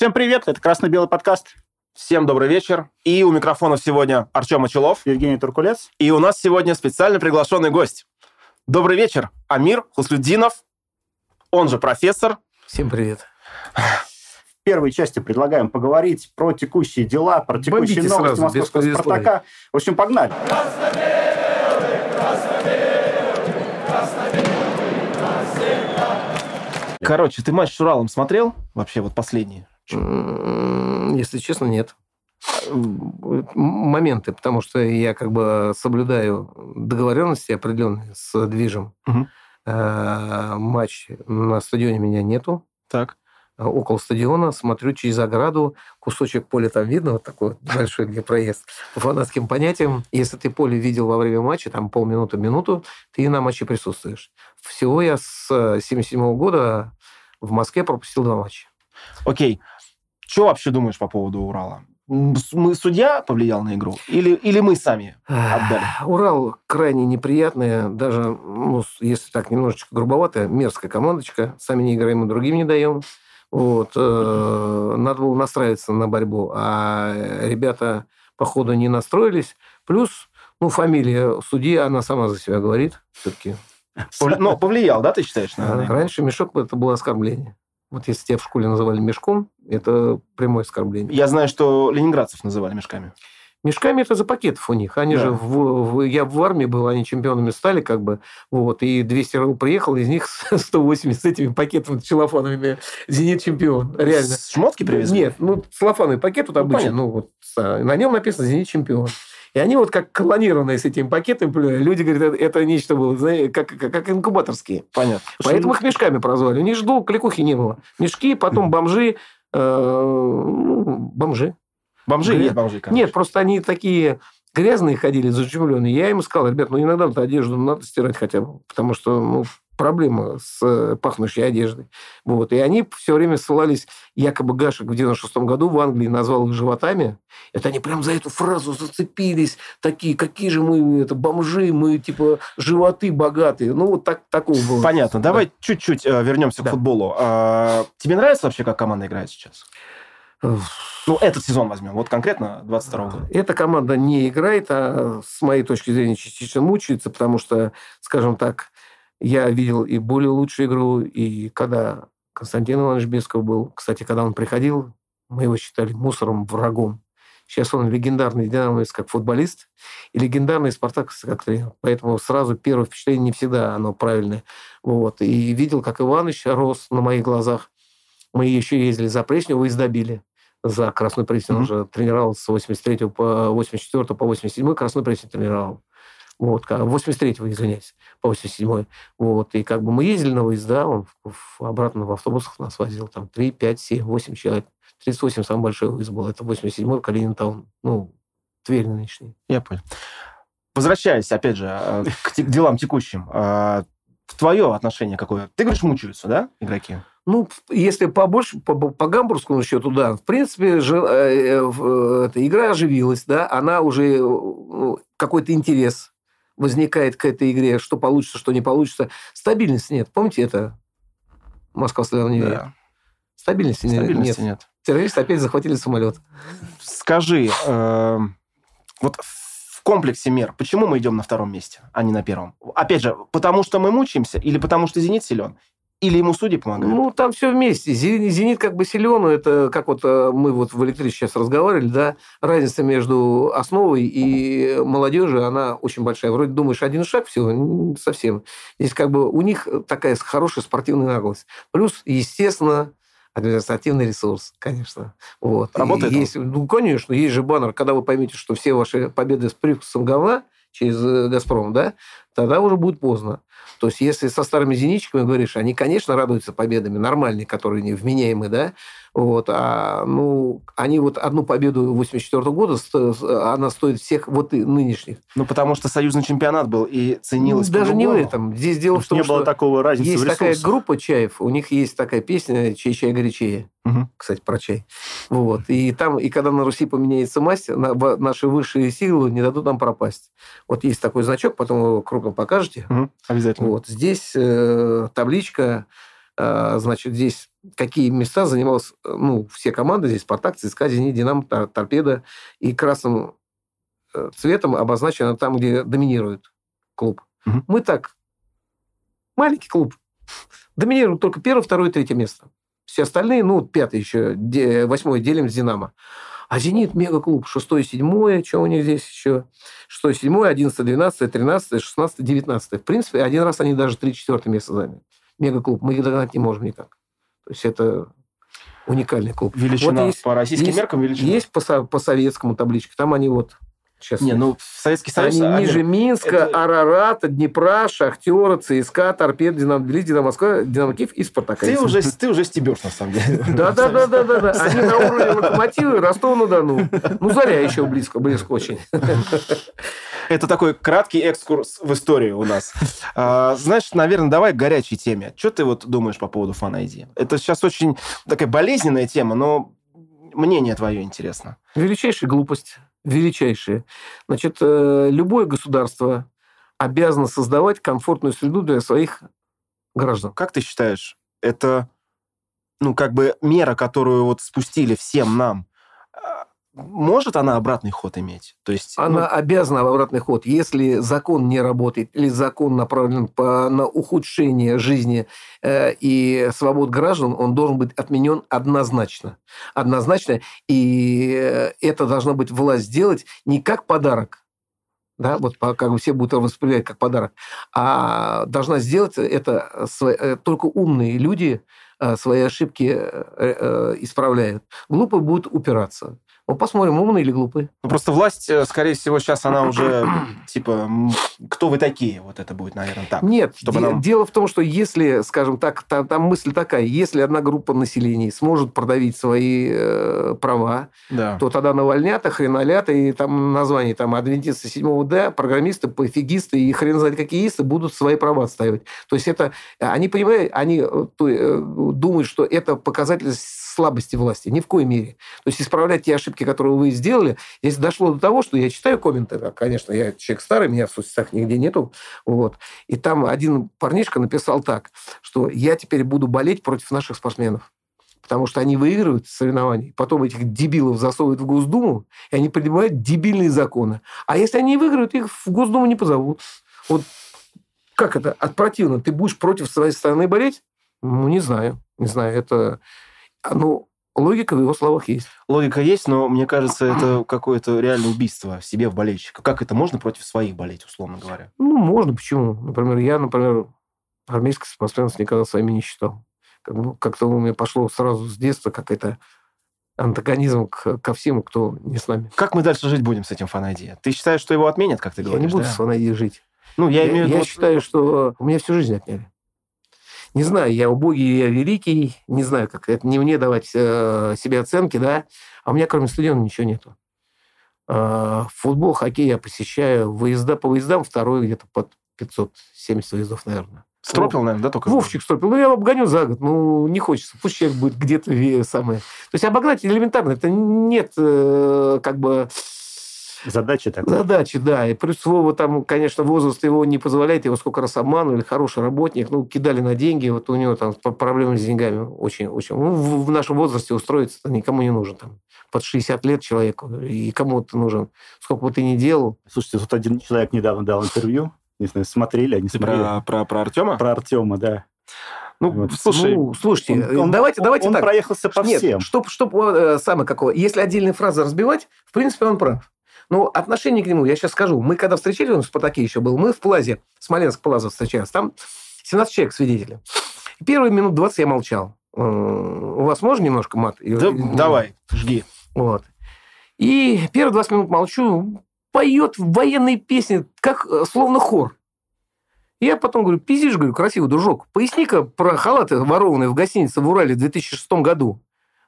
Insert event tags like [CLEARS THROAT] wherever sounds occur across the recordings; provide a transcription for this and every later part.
Всем привет, это «Красно-белый подкаст». Всем добрый вечер. И у микрофона сегодня Артем Очелов. Евгений Туркулец. И у нас сегодня специально приглашенный гость. Добрый вечер, Амир Хуслюдинов, он же профессор. Всем привет. В первой части предлагаем поговорить про текущие дела, про текущие Бомбите новости сразу, московского. «Спартака». В общем, погнали. Короче, ты матч с Уралом смотрел? Вообще вот последний? Если честно, нет. Моменты, потому что я как бы соблюдаю договоренности определенные с движем. Э, Матч на стадионе меня нету. Так. Около стадиона смотрю через ограду, кусочек поля там видно, вот такой большой, где проезд. По фанатским понятиям, если ты поле видел во время матча, там полминуты, минуту, ты на матче присутствуешь. Всего я с 77 года в Москве пропустил два матча. Окей. Что вообще думаешь по поводу Урала? Мы судья повлиял на игру? Или, или мы сами отдали? Урал крайне неприятная, даже, ну, если так немножечко грубовато, мерзкая командочка. Сами не играем и другим не даем. Вот. э, Надо было настраиваться на борьбу. А ребята, походу, не настроились. Плюс, ну, фамилия судьи, она сама за себя говорит. Все-таки. Повли- Ну, повлиял, да, ты считаешь? на- на игру? Раньше мешок это было оскорбление. Вот если тебя в школе называли мешком, это прямое оскорбление. Я знаю, что ленинградцев называли мешками. Мешками это за пакетов у них. Они Да. же, в, в- я в армии был, они чемпионами стали, как бы, вот, и 200 РЛ приехал, из них [LAUGHS] 180 с этими пакетами целлофановыми. Зенит чемпион, реально. Шмотки привезли? Нет, ну, целлофановый пакет вот Ну, обычный, понятно. ну, вот, а, на нем написано «Зенит чемпион». И они вот как клонированные с этими пакетами, люди говорят, это, это нечто было, знаете, как, как, как инкубаторские. Понятно. Поэтому их мешками прозвали. У них же долго кликухи не было. Мешки, потом бомжи, э, ну, бомжи. Бомжи Гря- есть бомжи, конечно. Нет, просто они такие грязные ходили, зачумленные. Я им сказал, ребят, ну иногда вот одежду надо стирать хотя бы, потому что ну, проблема с э, пахнущей одеждой. Вот. И они все время ссылались, якобы Гашек в 96 году в Англии назвал их животами. Это они прям за эту фразу зацепились. Такие, какие же мы, это, бомжи, мы, типа, животы богатые. Ну, вот так, такого было. Понятно. Давай чуть-чуть э, вернемся к Да. футболу. А, тебе нравится вообще, как команда играет сейчас? Ну, этот сезон возьмем. Вот конкретно 22 года. Эта команда не играет, а с моей точки зрения частично мучается, потому что, скажем так, я видел и более лучшую игру, и когда Константин Иванович Бесков был, кстати, когда он приходил, мы его считали мусором, врагом. Сейчас он легендарный динамовец как футболист и легендарный спартаковец как тренер. Поэтому сразу первое впечатление не всегда оно правильное. Вот. И видел, как Иванович рос на моих глазах. Мы еще ездили за Пресню, и добили за Красную Пресню. Он Мгм. же тренировал с 83 по 84 по 87 Красную Пресню тренировал. Вот, ка- 83-го, извиняюсь, по 87 Вот, и как бы мы ездили на выезда, он в- обратно в автобусах нас возил, там 3, 5, 7, 8 человек. 38 самый большой выезд был, это 87-й, Калинин Таун, ну, Тверь нынешний. Я понял. Возвращаясь, опять же, э, к, делам текущим. а, Твое отношение какое? Ты говоришь, мучаются, да, игроки? Ну, если побольше, по, по гамбургскому счету, да. В принципе, же, э, э, э, игра оживилась, да, она уже ну, какой-то интерес возникает к этой игре, что получится, что не получится. Стабильности нет. Помните это? Москва славяна не верит. Да. Стабильности, Стабильности нет. нет. Террористы опять захватили самолет. Скажи, э, вот в комплексе мер, почему мы идем на втором месте, а не на первом? Опять же, потому что мы мучаемся или потому что «Зенит» силен? Или ему судьи помогают? Ну, там все вместе. Зенит, как бы силен, это как вот э, мы вот в электричестве сейчас разговаривали, да, разница между основой и молодежью, она очень большая. Вроде думаешь, один шаг всего, н- совсем. Здесь как бы у них такая хорошая спортивная наглость. Плюс, естественно, административный ресурс, конечно. Вот. Работает И он? есть, ну, конечно, есть же баннер, когда вы поймете, что все ваши победы с привкусом говна через э, «Газпром», да, тогда уже будет поздно. То есть, если со старыми зенитчиками говоришь, они, конечно, радуются победами, нормальные, которые не вменяемые, да, вот, а, ну, они вот одну победу 84 года, сто- она стоит всех вот и нынешних. Ну, потому что союзный чемпионат был и ценилось Даже не в этом. Здесь дело Потому в том, не было что такого разницы есть такая группа чаев, у них есть такая песня «Чай-чай горячее». Мгм. Кстати, про чай. Вот. И там, и когда на Руси поменяется масть, наши высшие силы не дадут нам пропасть. Вот есть такой значок, потом его крупно покажете. Мгм. Обязательно. Вот здесь э, табличка, э, значит, здесь какие места занималась, ну, все команды здесь, Спартак, ЦСКА, Зенит, Динамо, Торпеда, и красным э, цветом обозначено там, где доминирует клуб. Мгм. Мы так, маленький клуб, доминируем только первое, второе, третье место. Все остальные, ну, пятое еще, восьмое делим с «Динамо». А «Зенит» – мега-клуб. Шестое, седьмое, что у них здесь еще? Шестое, седьмое, одиннадцатое, двенадцатое, тринадцатое, шестнадцатое, девятнадцатое. В принципе, один раз они даже три четвертое место заняли. Мега-клуб. Мы их догнать не можем никак. То есть это уникальный клуб. Величина Вот есть- по российским есть- меркам величина. Есть по, по советскому табличке. Там они вот сейчас... Не, ну, Советский Союз... Они Амир, ниже Минска, это- Арарата, Днепра, Шахтера, ЦСКА, Торпед, Динамо Тбилиси, Динамо Москва, Динамо Киев и Спартака. Ты уже, ты уже стебешь, на самом деле. Да, да, да, да, да, да. Они на уровне локомотива Ростова-на-Дону. Ну, Заря еще близко, близко очень. Это такой краткий экскурс в историю у нас. А, знаешь, наверное, давай к горячей теме. Что ты вот думаешь по поводу фан? Это сейчас очень такая болезненная тема, но мнение твое интересно. Величайшая глупость. Величайшая. Значит, э, любое государство обязано создавать комфортную среду для своих граждан. Как ты считаешь, это, ну, как бы мера, которую вот спустили всем нам, может она обратный ход иметь? То есть, ну, Она обязана в обратный ход. Если закон не работает или закон направлен по, на ухудшение жизни э, и свобод граждан, он должен быть отменен однозначно. Однозначно. И э, это должна быть власть сделать не как подарок, да, вот как бы все будут воспринимать как подарок, а должна сделать это э, только умные люди э, свои ошибки исправляют. Глупые будут упираться. Ну, посмотрим, умные или глупые. ну, просто власть, э, скорее всего, сейчас она уже, [CLEARS THROAT] типа, кто вы такие? Вот это будет, наверное, так. Нет, чтобы де- нам- дело в том, что если, скажем так, там, там мысль такая, если одна группа населения сможет продавить свои э, права, Да. то тогда навальнят, охренолят, и там название там адвентисты седьмого Д, программисты, пофигисты и хрен знает какие исты будут свои права отстаивать. То есть это, они понимают, они э, э, думают, что это показатель слабости власти. Ни в коей мере. То есть исправлять те ошибки, которые вы сделали, здесь дошло до того, что я читаю комменты, а, конечно, я человек старый, меня в соцсетях нигде нету, вот, и там один парнишка написал так, что я теперь буду болеть против наших спортсменов потому что они выигрывают соревнования, потом этих дебилов засовывают в Госдуму, и они принимают дебильные законы. А если они выиграют, их в Госдуму не позовут. Вот как это? От противно. Ты будешь против своей страны болеть? Ну, не знаю. Не знаю. Это... а, Ну, логика в его словах есть. Логика есть, но мне кажется, это какое-то реальное убийство себе в болельщика. Как это можно против своих болеть, условно говоря? Ну, можно, почему? Например, я, например, армейских спортсменов никогда своими не считал. Бы- Как-то у меня пошло сразу с детства какой-то антагонизм к- ко всем, кто не с нами. Как мы дальше жить будем с этим фан Ты считаешь, что его отменят, как ты Я говоришь? не буду да? с Ванайди жить. Ну, я, Я, имею в виду... я считаю, что у меня всю жизнь отняли. Не знаю, я убогий, я великий, не знаю, как это не мне давать э, себе оценки, да, а у меня кроме стадиона ничего нету. Э, футбол, хоккей я посещаю, выезда по выездам второй где-то под 570 выездов, наверное. Стропил, наверное, да, только? Вовчик стропил. Ну, я его обгоню за год. Ну, не хочется. Пусть человек будет где-то ве- самое. То есть обогнать элементарно. Это нет э, как бы Задача такая. задачи, да. И плюс Вова там, конечно, возраст его не позволяет. Его сколько раз обманывали. Хороший работник. Ну, кидали на деньги. Вот у него там проблемы с деньгами очень. очень. Ну, в, в нашем возрасте устроиться никому не нужен. Там, под 60 лет человеку. И кому ты нужен. Сколько бы ты ни делал. Слушайте, тут один человек недавно дал интервью. Не знаю, смотрели, они смотрели. про, про, про Артема? Про Артема, да. Ну, Вот. слушай, ну, слушайте, Он- он- давайте, давайте он так. проехался по Нет, всем. чтоб, чтоб э, самое какое. Если отдельные фразы разбивать, в принципе, он прав. Но отношение к нему, я сейчас скажу. Мы когда встречались, он в Спартаке еще был, мы в Плазе, Смоленск Плаза встречались. Там 17 человек свидетелей. Первые минут 20 я молчал. Э, У вас можно немножко мат? да, И- давай, жги. Вот. И первые 20 минут молчу, поет военные песни, как э, словно хор. Я потом говорю, пиздишь, говорю, красивый дружок, поясни-ка про халаты, ворованные в гостинице в Урале в 2006 году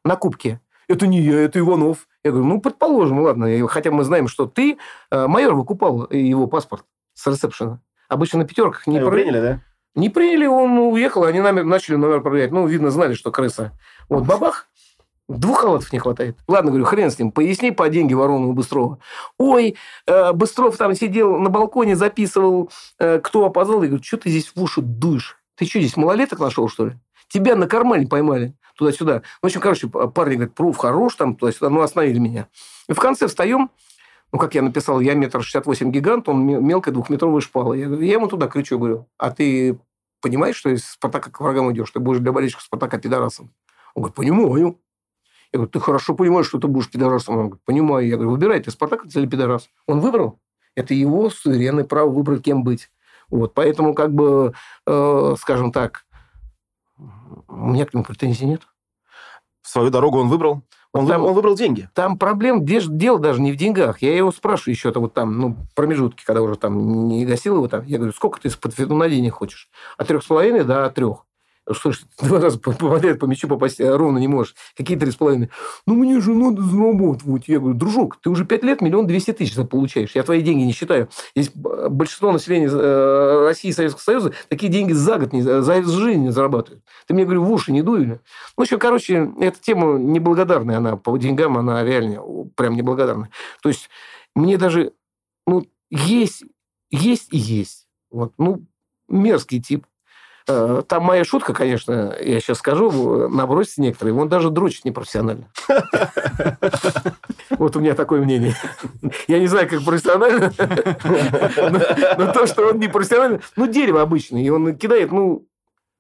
на Кубке. Это не я, это Иванов. Я говорю, ну, предположим, ладно, хотя мы знаем, что ты, э, майор выкупал его паспорт с ресепшена. Обычно на пятерках не, Его про- приняли, да? не приняли, он уехал, они нами начали номер проверять. Ну, видно, знали, что крыса. Вот, бабах, двух халатов не хватает. Ладно, говорю, хрен с ним, поясни по деньги ворону Быстрова. Ой, э, Быстров там сидел на балконе, записывал, э, кто опоздал. Я говорю, что ты здесь в уши дуешь? Ты что, здесь малолеток нашел, что ли? Тебя на кармане поймали туда-сюда. В общем, короче, парни говорят, пруф хорош, там туда-сюда, ну, остановили меня. И в конце встаем, ну, как я написал, я метр шестьдесят восемь гигант, он мелкая двухметровая шпала. Я, я ему туда кричу, говорю, а ты понимаешь, что из Спартака к врагам идешь, ты будешь для болельщиков Спартака пидорасом? Он говорит, понимаю. Я говорю, ты хорошо понимаешь, что ты будешь пидорасом? Он говорит, понимаю. Я говорю, выбирай, ты Спартак или пидорас? Он выбрал. Это его суверенное право выбрать, кем быть. Вот, поэтому, как бы, э, скажем так, у меня к нему претензий нет. Свою дорогу он выбрал. Он, там, он выбрал деньги. Там проблем, дело даже не в деньгах. Я его спрашиваю еще-то вот там, ну, промежутки, когда уже там не гасил его там. Я говорю, сколько ты на денег хочешь? От трех с половиной до трех. Слушай, [LAUGHS] два раза попадает по мячу попасть а ровно не можешь. Какие три с половиной? Ну, мне же надо заработать. Я говорю, дружок, ты уже пять лет миллион двести тысяч получаешь. Я твои деньги не считаю. Здесь большинство населения э, России и Советского Союза такие деньги за год, не, за жизнь не зарабатывают. Ты мне, говорю, в уши не дуй. Ну, общем, короче, эта тема неблагодарная. Она по деньгам, она реально прям неблагодарная. То есть, мне даже, ну, есть, есть и есть. Вот, ну, мерзкий тип. Э, там моя шутка, конечно, я сейчас скажу, набросится некоторые, он даже дрочит непрофессионально. [LAUGHS] Вот у меня такое мнение. Я не знаю, как профессионально, но то, что он не профессионально, ну, дерево обычное, и он кидает, ну,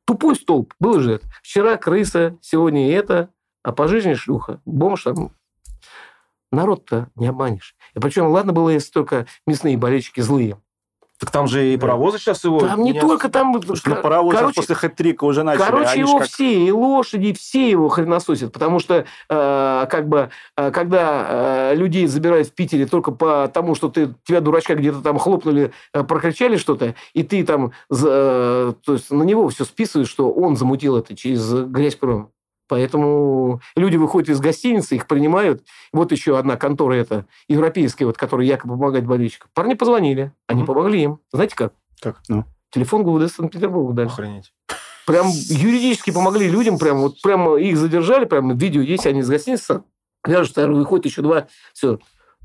тупой столб. Было же это. Вчера крыса, сегодня это, а по жизни шлюха. Бомж там. Народ-то не обманешь. И причем, ладно было, если только мясные болельщики злые. Так там же и паровозы сейчас его... Там не только там... Паровозы короче, после хэт-трика уже начали. Короче, его как... все, и лошади, все его хренососят. Потому что, э, как бы, э, когда э, людей забирают в Питере только потому, что ты, тебя, дурачка, где-то там хлопнули, э, прокричали что-то, и ты там... Э, то есть на него все списываешь, что он замутил это через грязь проем. Поэтому люди выходят из гостиницы, их принимают. Вот еще одна контора эта, европейская, вот, которая якобы помогает болельщикам. Парни позвонили, они mm-hmm. помогли им. Знаете как? Как? Ну. Телефон ГУВД Санкт-Петербурга дали. Охренеть. Прям юридически помогли людям, прям вот прям их задержали, прям видео есть, они из гостиницы вяжут, выходит еще два, все,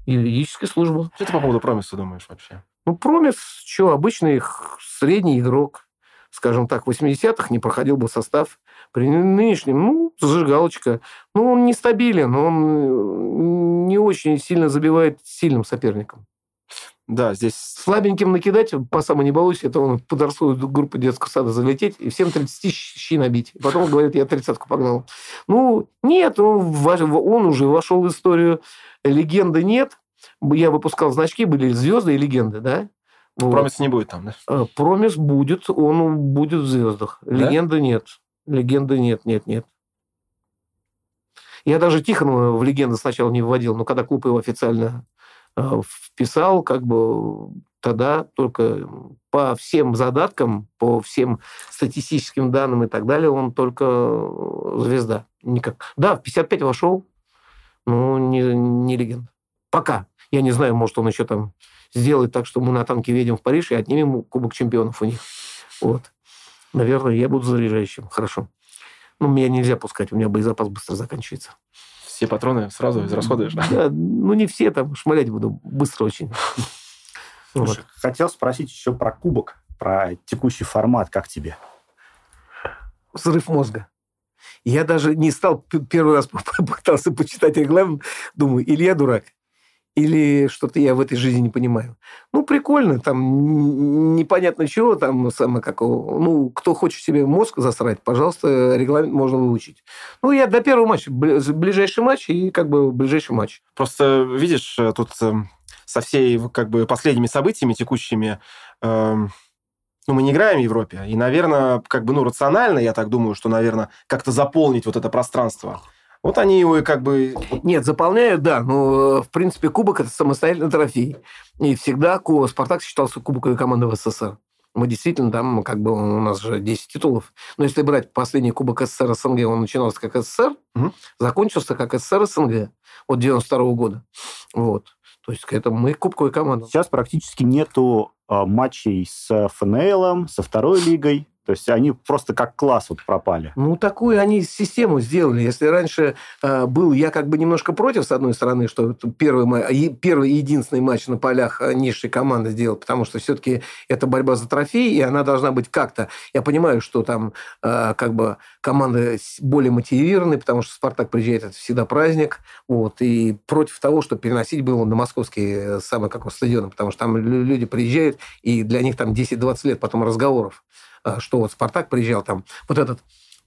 юридическая служба. Что ты по поводу промиса думаешь вообще? Ну, промис, что, обычный средний игрок, скажем так, в 80-х не проходил бы состав. При нынешнем, ну, зажигалочка. Ну, он нестабилен, он э, не очень сильно забивает сильным соперником. Да, здесь... Слабеньким накидать, по самой не балуйся, это он под группу детского сада залететь и всем 30 щи набить. Потом говорит, я тридцатку погнал. Ну, нет, он, он уже вошел в историю. Легенды нет. Я выпускал значки, были звезды и легенды, да? Вот. Промис не будет там, да? Э, Промис будет, он будет в звездах. Да? Легенды нет. Легенды нет, нет, нет. Я даже Тихонова в легенды сначала не вводил, но когда клуб его официально э, вписал, как бы тогда только по всем задаткам, по всем статистическим данным и так далее, он только звезда. Никак. Да, в 55 вошел, но не, не легенда. Пока. Я не знаю, может, он еще там сделает так, что мы на танке едем в Париж и отнимем Кубок чемпионов у них. Вот. Наверное, я буду заряжающим. Хорошо. Ну, меня нельзя пускать, у меня боезапас быстро заканчивается. Все патроны сразу израсходуешь? Да, ну, не все, там, шмалять буду быстро очень. [LAUGHS] Слушай, вот. Хотел спросить еще про кубок, про текущий формат, как тебе? Взрыв мозга. Я даже не стал первый раз [LAUGHS] пытался почитать регламент, думаю, Илья дурак или что-то я в этой жизни не понимаю. Ну, прикольно, там непонятно чего, там самое какого. Ну, кто хочет себе мозг засрать, пожалуйста, регламент можно выучить. Ну, я до первого матча, ближайший матч и как бы ближайший матч. Просто, видишь, э, тут э, со всей как бы последними событиями текущими э, ну, мы не играем в Европе, и, наверное, как бы, ну, рационально, я так думаю, что, наверное, как-то заполнить вот это пространство – вот они его и как бы... Нет, заполняют, да. Но, в принципе, кубок – это самостоятельный трофей. И всегда «Спартак» считался кубковой командой в СССР. Мы действительно там, как бы, у нас же 10 титулов. Но если брать последний кубок СССР СНГ, он начинался как СССР, угу. закончился как СССР СНГ от 92 -го года. Вот. То есть это мы кубковая команда. Сейчас практически нету а, матчей с ФНЛ, со второй лигой. То есть они просто как класс вот пропали. Ну, такую они систему сделали. Если раньше э, был, я как бы немножко против, с одной стороны, что первый, первый и единственный матч на полях э, низшей команды сделал, потому что все-таки это борьба за трофей, и она должна быть как-то... Я понимаю, что там э, как бы команды более мотивированы, потому что «Спартак» приезжает, это всегда праздник, вот, и против того, что переносить было на московский э, самый какой стадион, потому что там люди приезжают, и для них там 10-20 лет потом разговоров. А, что вот «Спартак» приезжал там, вот этот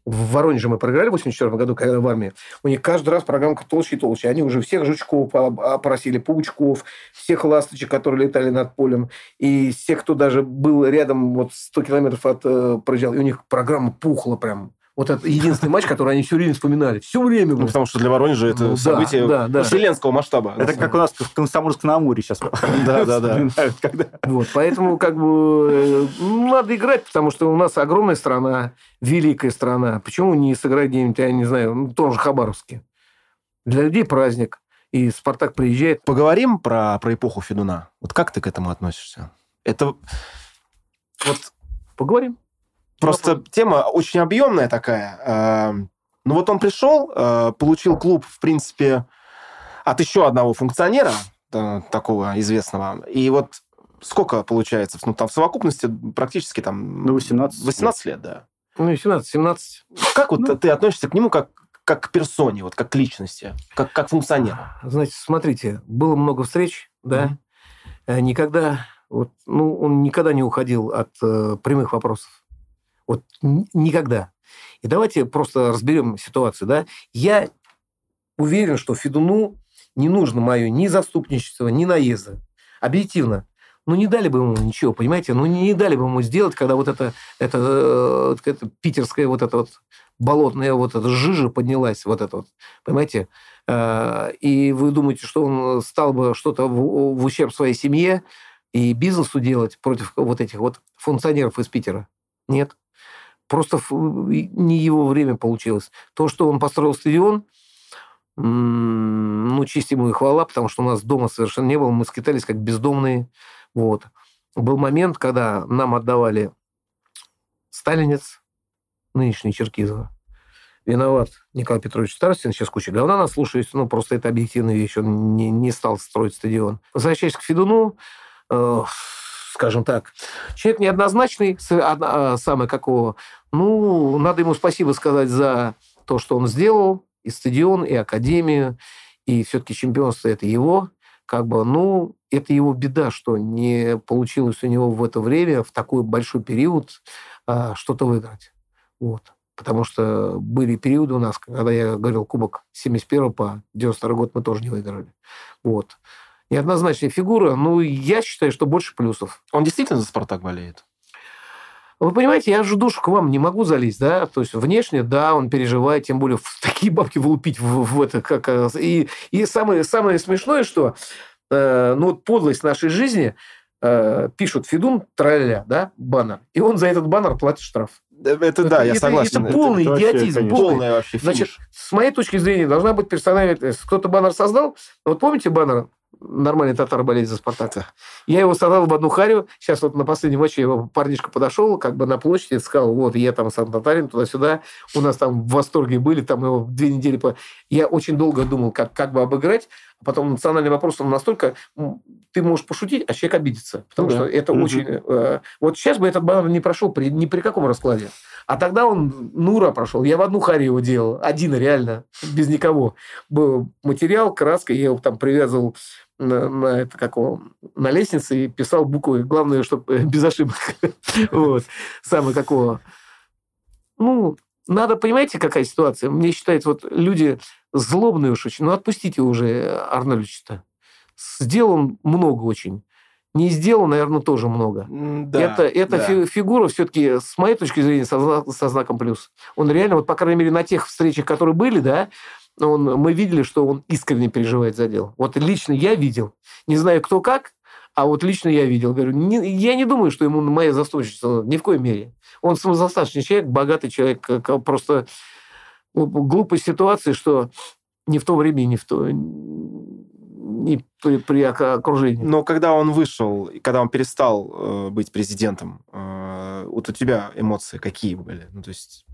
в Воронеже мы проиграли в 84 году, когда в армии. У них каждый раз программка толще и толще. Они уже всех жучков опросили, паучков, всех ласточек, которые летали над полем, и всех, кто даже был рядом, вот 100 километров от э, проезжал. И у них программа пухла прям. Вот это единственный матч, который они все время вспоминали. Все время. Ну, потому что для Воронежа это ну, событие да, да, вселенского масштаба. Это как у нас в Комсомольск-на-Амуре сейчас. [LAUGHS] Да, да, да. Вот, поэтому как бы э, надо играть, потому что у нас огромная страна, великая страна. Почему не сыграть где-нибудь, я не знаю, ну, тоже Хабаровске? Для людей праздник. И Спартак приезжает. Поговорим про, про эпоху Федуна. Вот как ты к этому относишься? Это вот поговорим. Просто ну, тема очень объемная такая. Эм, ну вот он пришел, э, получил клуб, в принципе, от еще одного функционера, такого известного. И вот сколько получается? Ну, там в совокупности практически там... Ну, 18. 18 лет, да. Ну, 17-17. Как вот ну, ты относишься к нему как, как к персоне, вот как к личности, как, как функционеру? Знаете, смотрите, было много встреч, да, mm-hmm. никогда, вот, ну, он никогда не уходил от э, прямых вопросов. Вот никогда. И давайте просто разберем ситуацию. Да? Я уверен, что Федуну не нужно мое ни заступничество, ни наезда. Объективно. Ну, не дали бы ему ничего, понимаете? Ну, не дали бы ему сделать, когда вот это, это, э, это питерская вот эта вот болотная вот эта жижа поднялась, вот это вот, понимаете? Э, и вы думаете, что он стал бы что-то в, в ущерб своей семье и бизнесу делать против вот этих вот функционеров из Питера? Нет. Просто не его время получилось. То, что он построил стадион, ну, честь ему и хвала, потому что у нас дома совершенно не было, мы скитались как бездомные. Вот. Был момент, когда нам отдавали Сталинец, нынешний Черкизова. Виноват Николай Петрович Старостин, сейчас куча говна нас слушает, ну, просто это объективная вещь, он не, не стал строить стадион. Возвращаясь к Федуну, э, скажем так. Человек неоднозначный, а, самый какого. Ну, надо ему спасибо сказать за то, что он сделал, и стадион, и академию, и все-таки чемпионство это его. Как бы, ну, это его беда, что не получилось у него в это время, в такой большой период, а, что-то выиграть. Вот. Потому что были периоды у нас, когда я говорил Кубок 71 по 92 год мы тоже не выиграли. Вот неоднозначная фигура. Ну, я считаю, что больше плюсов. Он действительно за «Спартак» болеет? Вы понимаете, я же душу к вам не могу залезть, да, то есть внешне, да, он переживает, тем более в такие бабки влупить в, в это, как... Э, и, и самое, самое смешное, что, э, ну, вот подлость нашей жизни, э, пишут Федун, траля, да, баннер, и он за этот баннер платит штраф. Это, это да, я согласен. Это, полный это, идиотизм. Вообще, полный вообще финиш. Значит, с моей точки зрения, должна быть персональная... Кто-то баннер создал, вот помните баннер нормальный татар болеть за Спартака. Я его собрал в одну харю. Сейчас вот на последнем матче его парнишка подошел, как бы на площади, сказал, вот, я там сам татарин, туда-сюда. У нас там в восторге были, там его две недели... По... Я очень долго думал, как, как бы обыграть. А потом национальный вопрос, он настолько... Ты можешь пошутить, а человек обидится. Потому да. что это угу. очень... Э, вот сейчас бы этот баннер не прошел при, ни при каком раскладе. А тогда он Нура прошел. Я в одну харю его делал. Один реально, без никого. Был материал, краска, я его там привязывал на, на, это, как он, на лестнице и писал буквы. Главное, чтобы э, без ошибок. [LAUGHS] вот. Самое какого. Ну, надо, понимаете, какая ситуация? Мне считается, вот люди злобные уж очень. Ну, отпустите уже Арнольдовича-то. Сделан много очень. Не сделал, наверное, тоже много. Да, это это да. фигура все-таки, с моей точки зрения, со, со знаком плюс. Он реально, вот, по крайней мере, на тех встречах, которые были, да, он, мы видели, что он искренне переживает за дело. Вот лично я видел. Не знаю, кто как, а вот лично я видел. Говорю, не, я не думаю, что ему моя заступничество ни в коей мере. Он самодостаточный человек, богатый человек. Просто глупая ситуация, что не в то время, не в то не при, при окружении. Но когда он вышел, когда он перестал э, быть президентом, э, вот у тебя эмоции какие были? Ну, то есть,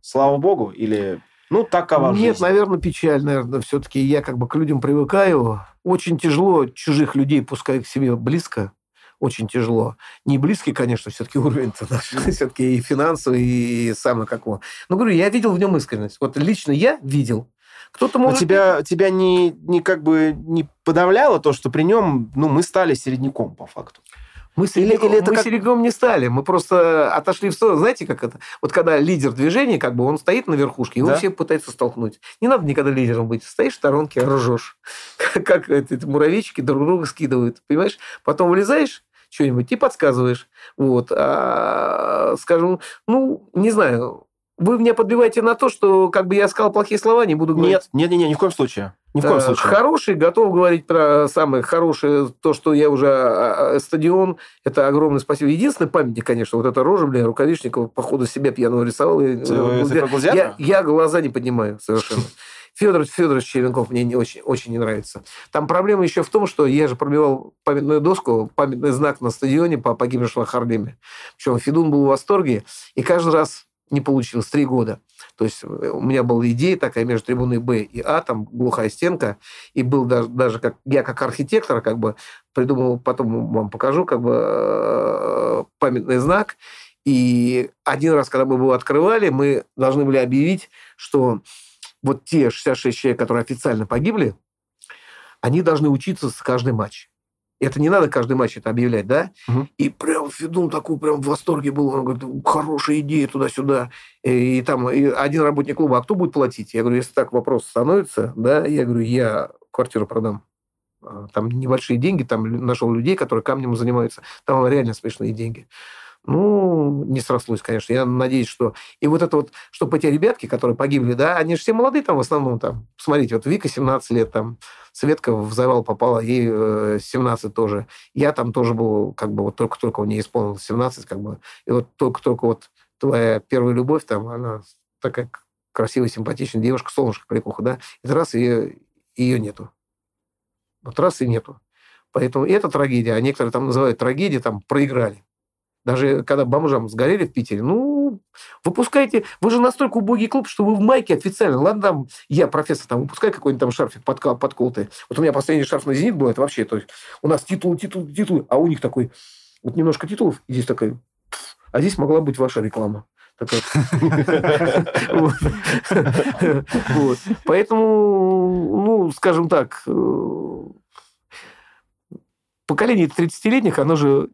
слава богу, или ну, такова Нет, жизнь. наверное, печаль, наверное, все-таки я как бы к людям привыкаю. Очень тяжело чужих людей пускать к себе близко. Очень тяжело. Не близкий, конечно, все-таки [LAUGHS] уровень-то наш. [LAUGHS] Все-таки и финансовый, и самое какого. Но говорю, я видел в нем искренность. Вот лично я видел. Кто-то Но может... тебя, тебя не, не как бы не подавляло то, что при нем, ну, мы стали середняком, по факту. Мы середняком, или это мы как- середняком не стали. Мы просто отошли в сторону. Знаете, как это? Вот когда лидер движения, как бы он стоит на верхушке, его Да. все пытаются столкнуть. Не надо никогда лидером быть. Стоишь в сторонке, ржешь. [LAUGHS] Как, как это муравейчики друг друга скидывают. Понимаешь? Потом вылезаешь что-нибудь и подсказываешь. Вот. А, скажем, ну, не знаю, вы меня подбиваете на то, что как бы я сказал плохие слова, не буду говорить. Нет, нет, нет, нет, ни в коем случае. Ни в коем Э, случае. Хороший, готов говорить про самое хорошее, то, что я уже... а, а, Стадион, это огромное спасибо. Единственный памятник, конечно, вот эта рожа, бля, Рукавишникова, по ходу себя пьяного рисовал. и, э, я, я глаза не поднимаю совершенно. Федор Федорович Черенков мне не очень, очень не нравится. Там проблема еще в том, что я же пробивал памятную доску, памятный знак на стадионе по погибшему Харлеме. Причем Федун был в восторге, и каждый раз не получилось. Три года. То есть э, у меня была идея такая между трибуной Б и А, там глухая стенка, и был даже, даже как я как архитектор как бы придумал, потом вам покажу, как бы э, памятный знак. И один раз, когда мы его открывали, мы должны были объявить, что вот те 66 человек, которые официально погибли, они должны учиться с каждый матч. Это не надо каждый матч это объявлять, да? Мгм. И прям Федун такой прям в восторге был. Он говорит, хорошая идея туда-сюда. И, и там и один работник клуба, а кто будет платить? Я говорю, если так вопрос становится, да, я говорю, я квартиру продам. А, Там небольшие деньги, там нашел людей, которые камнем занимаются. Там реально смешные деньги. Ну, не срослось, конечно. Я надеюсь, что... И вот это вот, чтобы эти ребятки, которые погибли, да, они же все молодые там в основном там. Смотрите, вот Вика 17 лет там, Светка в завал попала, ей э, 17 тоже. Я там тоже был, как бы, вот только-только у нее исполнилось 17, как бы. И вот только-только вот твоя первая любовь там, она такая красивая, симпатичная девушка, солнышко, кликуха, да, и раз ее, ее нету. Вот раз и нету. Поэтому это трагедия. А некоторые там называют трагедией, там, проиграли. Даже когда бомжам сгорели в Питере, ну, выпускайте... Вы же настолько убогий клуб, что вы в майке официально. Ладно, там я, профессор, там, выпускай какой-нибудь там шарфик подка- подколотый. Вот у меня последний шарф на «Зенит» был, это вообще... То есть у нас титул, титул, титул, а у них такой... Вот немножко титулов, и здесь такой... А здесь могла быть ваша реклама. Поэтому, ну, скажем так, э, поколение 30-летних, оно же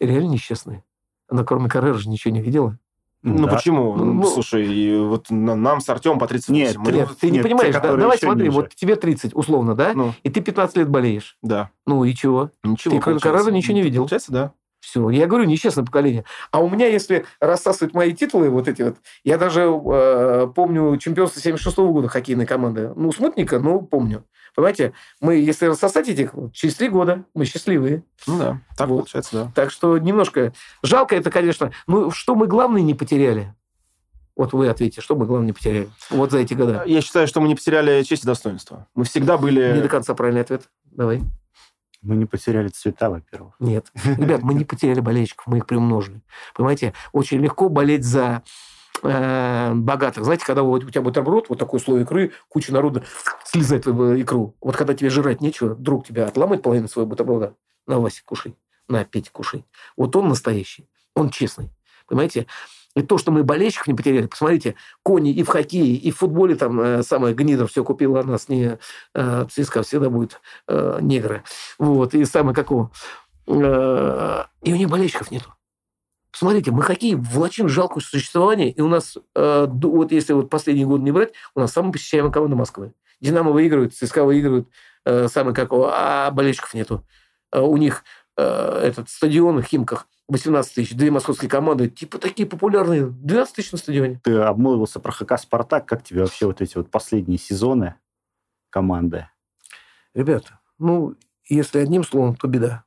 реально несчастное. Она кроме Каррера же ничего не видела. Ну, Да. почему? Ну, Слушай, и вот на- нам с Артем по 38. Нет, мы- Нет, ты не нет, те, понимаешь. да? которые Давай смотри, ниже. вот тебе 30, условно, да? Ну, И ты 15 лет болеешь. да. Ну и чего? Ничего. Ты, кроме. Каррера, ничего не видел. Получается, да. Все. Я говорю, несчастное поколение. А у меня, если рассасывать мои титулы, вот эти вот, я даже э, помню чемпионство 76 года хоккейной команды. Ну, смутненько, но помню. Понимаете, мы, если рассосать этих, вот, через три года мы счастливые. Ну да. Так Вот. получается, да. Так что немножко жалко это, конечно. Ну, что мы главное не потеряли? Вот вы ответьте, что мы главное не потеряли? Вот за эти года. Я считаю, что мы не потеряли честь и достоинство. Мы всегда Не до были... конца правильный ответ. Давай. Мы не потеряли цвета, во-первых. Нет. [LAUGHS] Ребят, мы не потеряли болельщиков, мы их приумножили. Понимаете, очень легко болеть за э, богатых. Знаете, когда вот у тебя бутерброд, вот такой слой икры, куча народа слезает твою икру. Вот когда тебе жрать нечего, друг тебя отломает половину своего бутерброда. На, Вася, кушай. На, Петя, кушай. Вот он настоящий. Он честный. Понимаете? И то, что мы болельщиков не потеряли, посмотрите, кони и в хоккее, и в футболе там э, самое Гнидер все купила, нас не э, ЦСКА всегда будет э, негры. Вот, и самое какого. Э, и у них болельщиков нету. Посмотрите, мы хоккей влачим жалкое существование, и у нас, э, вот если вот последний год не брать, у нас самая посещаемая команда Москвы. Динамо выигрывает, ЦСКА выигрывает, э, самое какого, а болельщиков нету. Э, у них этот стадион в Химках 18 тысяч, две московские команды, типа такие популярные, 12 тысяч на стадионе. Ты обмолвился про ХК «Спартак». Как тебе вообще вот эти вот последние сезоны команды? Ребята, ну, если одним словом, то беда.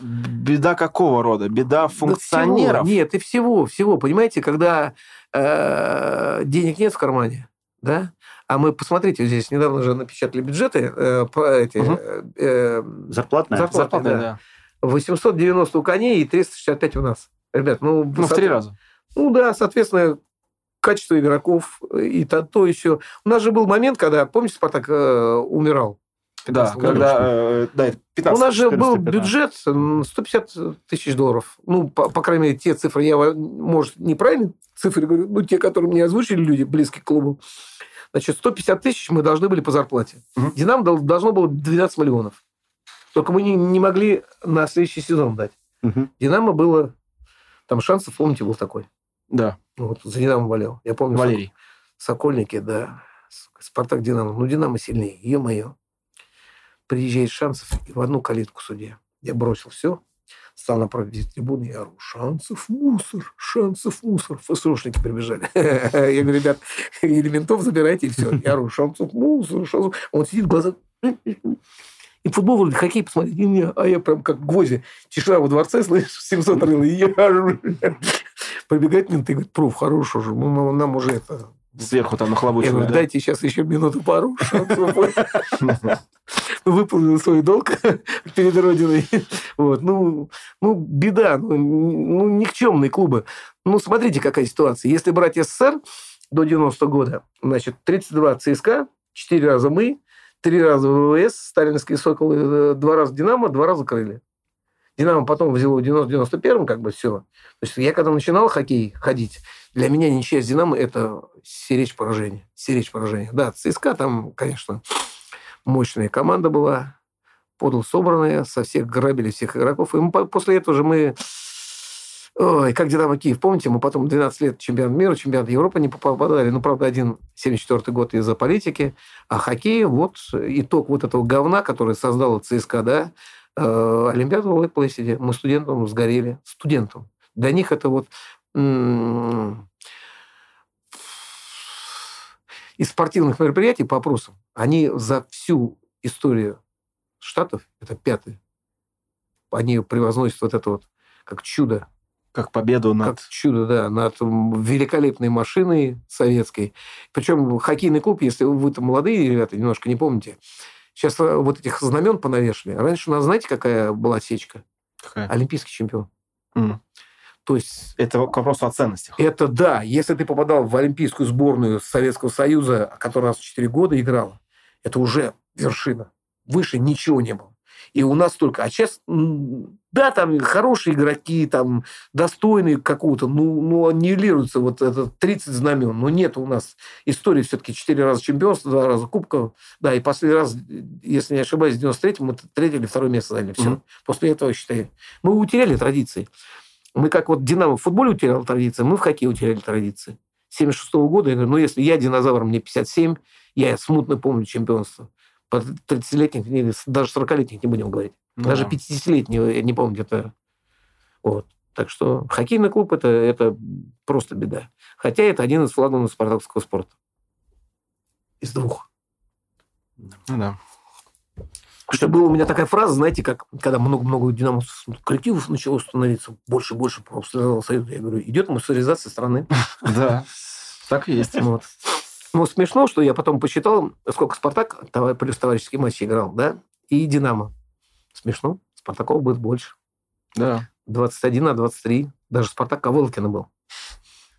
Беда какого рода? Беда Да функционеров? всего. Нет, и всего, всего. Понимаете, когда э, денег нет в кармане, да, а мы, посмотрите, здесь недавно же напечатали бюджеты, э, про эти, Мгм. э, э, Зарплатная? Зарплата. Зарплатная, да. да. 890 у коней и 365 у нас. Ребят, ну... Ну, в три раза. Ну да, соответственно, качество игроков и то, то еще. У нас же был момент, когда, помните, Спартак э, умирал? Да, 15 когда... э, да, 15. У нас же был 14-15. бюджет м, 150 тысяч долларов. Ну, по, по крайней мере, те цифры, я, может, неправильно цифры говорю, ну, те, которые мне озвучили люди, близкие к клубу. Значит, 150 тысяч мы должны были по зарплате. Мгм. Динамо дол- должно было 12 миллионов. Только мы не, не могли на следующий сезон дать. Мгм. Динамо было... Там шансов, помните, был такой. Да, Ну, Вот за Динамо болел. Я помню. Валерий. Сокольники, да. Спартак Динамо. Ну, Динамо сильнее. Ё-моё. Приезжает Шансов и в одну калитку судья. Я бросил все, стал напротив трибуны и ору. Шансов мусор, Шансов мусор. ФСОшники прибежали. [LAUGHS] Я говорю, ребят, или ментов забирайте, и все. Я ору, Шансов мусор, Шансов. Он сидит, глаза... И футбол вроде хоккей посмотреть, и мне- а я прям как гвозди. Тишина во дворце, слышишь, 700 рыл, и я [LAUGHS] ору. Пробегает менты и говорит, проф, хорош уже, нам уже это... Сверху там Я нахлобучивают, говорю, да? дайте сейчас еще минуту пару. [LAUGHS] Выполнил свой долг [LAUGHS] перед Родиной. Вот. Ну, ну, беда. Ну, ну, никчемные клубы. Ну, смотрите, какая ситуация. Если брать СССР до 90 года, значит, 32 ЦСКА, 4 раза мы, 3 раза ВВС, Сталинский Сокол, э, два раза Динамо, два раза Крылья. Динамо потом взяло в 90-91 как бы все. То есть я когда начинал хоккей ходить, для меня ничья с Динамо – это сиречь поражения. Сиречь поражения. Да, ЦСКА там, конечно, мощная команда была, подал собранная, со всех грабили всех игроков. И мы по- после этого же мы... Ой, как Динамо Киев, помните, мы потом 12 лет чемпионат мира, чемпионат Европы не попадали. Ну, правда, один 74 год из-за политики. А хоккей, вот итог вот этого говна, который создала ЦСКА, да, э, Олимпиаду в Плейсиде. Мы студентам сгорели. Студентам. Для них это вот из спортивных мероприятий по опросам, они за всю историю Штатов, это пятый, они превозносят вот это вот как чудо, Как победу над... как чудо, да, над великолепной машиной советской. Причем хоккейный клуб, если вы-то молодые ребята, немножко не помните, сейчас э, вот этих знамен понавешали. Раньше у нас, знаете, какая была сечка? Какая? Олимпийский чемпион. М. То есть Это к вопросу о ценностях. это да, если ты попадал в Олимпийскую сборную Советского Союза, которая у нас 4 года играла, это уже вершина. Выше ничего не было. И у нас только... А сейчас, да, там хорошие игроки, там достойные какого-то, ну, ну, аннигилируется вот это 30 знамен. Но нет у нас истории все-таки 4 раза чемпионства, 2 раза кубков. Да, и последний раз, если не ошибаюсь, в 93-м мы третье или второе место заняли. Все. Мгм. После этого, считай, мы утеряли традиции. Мы как вот Динамо в футболе утерял традиции, мы в хоккее утеряли традиции. 76 года, я говорю, ну, если я динозавр, мне 57, я смутно помню чемпионство. По 30-летних, или даже 40-летних не будем говорить. Ну даже да. 50-летнего я не помню где-то. Вот. Так что хоккейный клуб это, это просто беда. Хотя это один из флагманов спартакского спорта. Из двух. Ну да. Что была у меня такая фраза, знаете, как когда много-много динамо коллективов начало становиться, больше и больше профессионального союза, я говорю, идет массаризация страны. [LAUGHS] Да. Так и есть. Вот. Ну, смешно, что я потом посчитал, сколько «Спартак» плюс товарищеские матчи играл, да, и «Динамо». Смешно. «Спартаков» будет больше. Да. 21 на 23. Даже «Спартак» Ковылкина был.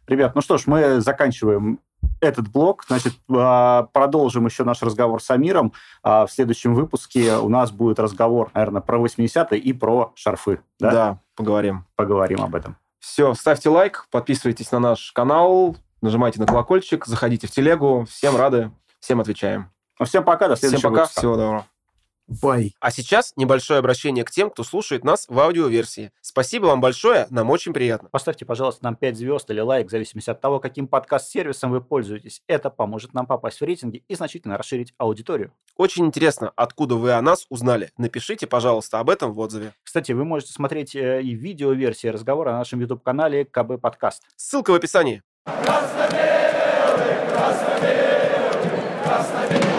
Ребят, ну что ж, мы заканчиваем этот блок. Значит, а, продолжим еще наш разговор с Амиром. А В следующем выпуске у нас будет разговор, наверное, про 80-е и про шарфы. Да, Да? поговорим. Поговорим об этом. Все, ставьте лайк, подписывайтесь на наш канал, нажимайте на колокольчик, заходите в телегу. Всем рады, всем отвечаем. Ну, всем пока, до Всем следующего пока, выпуска. всего доброго. Бай. А сейчас небольшое обращение к тем, кто слушает нас в аудиоверсии. Спасибо вам большое, нам очень приятно. Поставьте, пожалуйста, нам 5 звезд или лайк, в зависимости от того, каким подкаст-сервисом вы пользуетесь. Это поможет нам попасть в рейтинги и значительно расширить аудиторию. Очень интересно, откуда вы о нас узнали. Напишите, пожалуйста, об этом в отзыве. Кстати, вы можете смотреть э, и видеоверсии разговора на нашем YouTube-канале КБ Подкаст. Ссылка в описании. Красно-белый, красно-белый, красно-белый.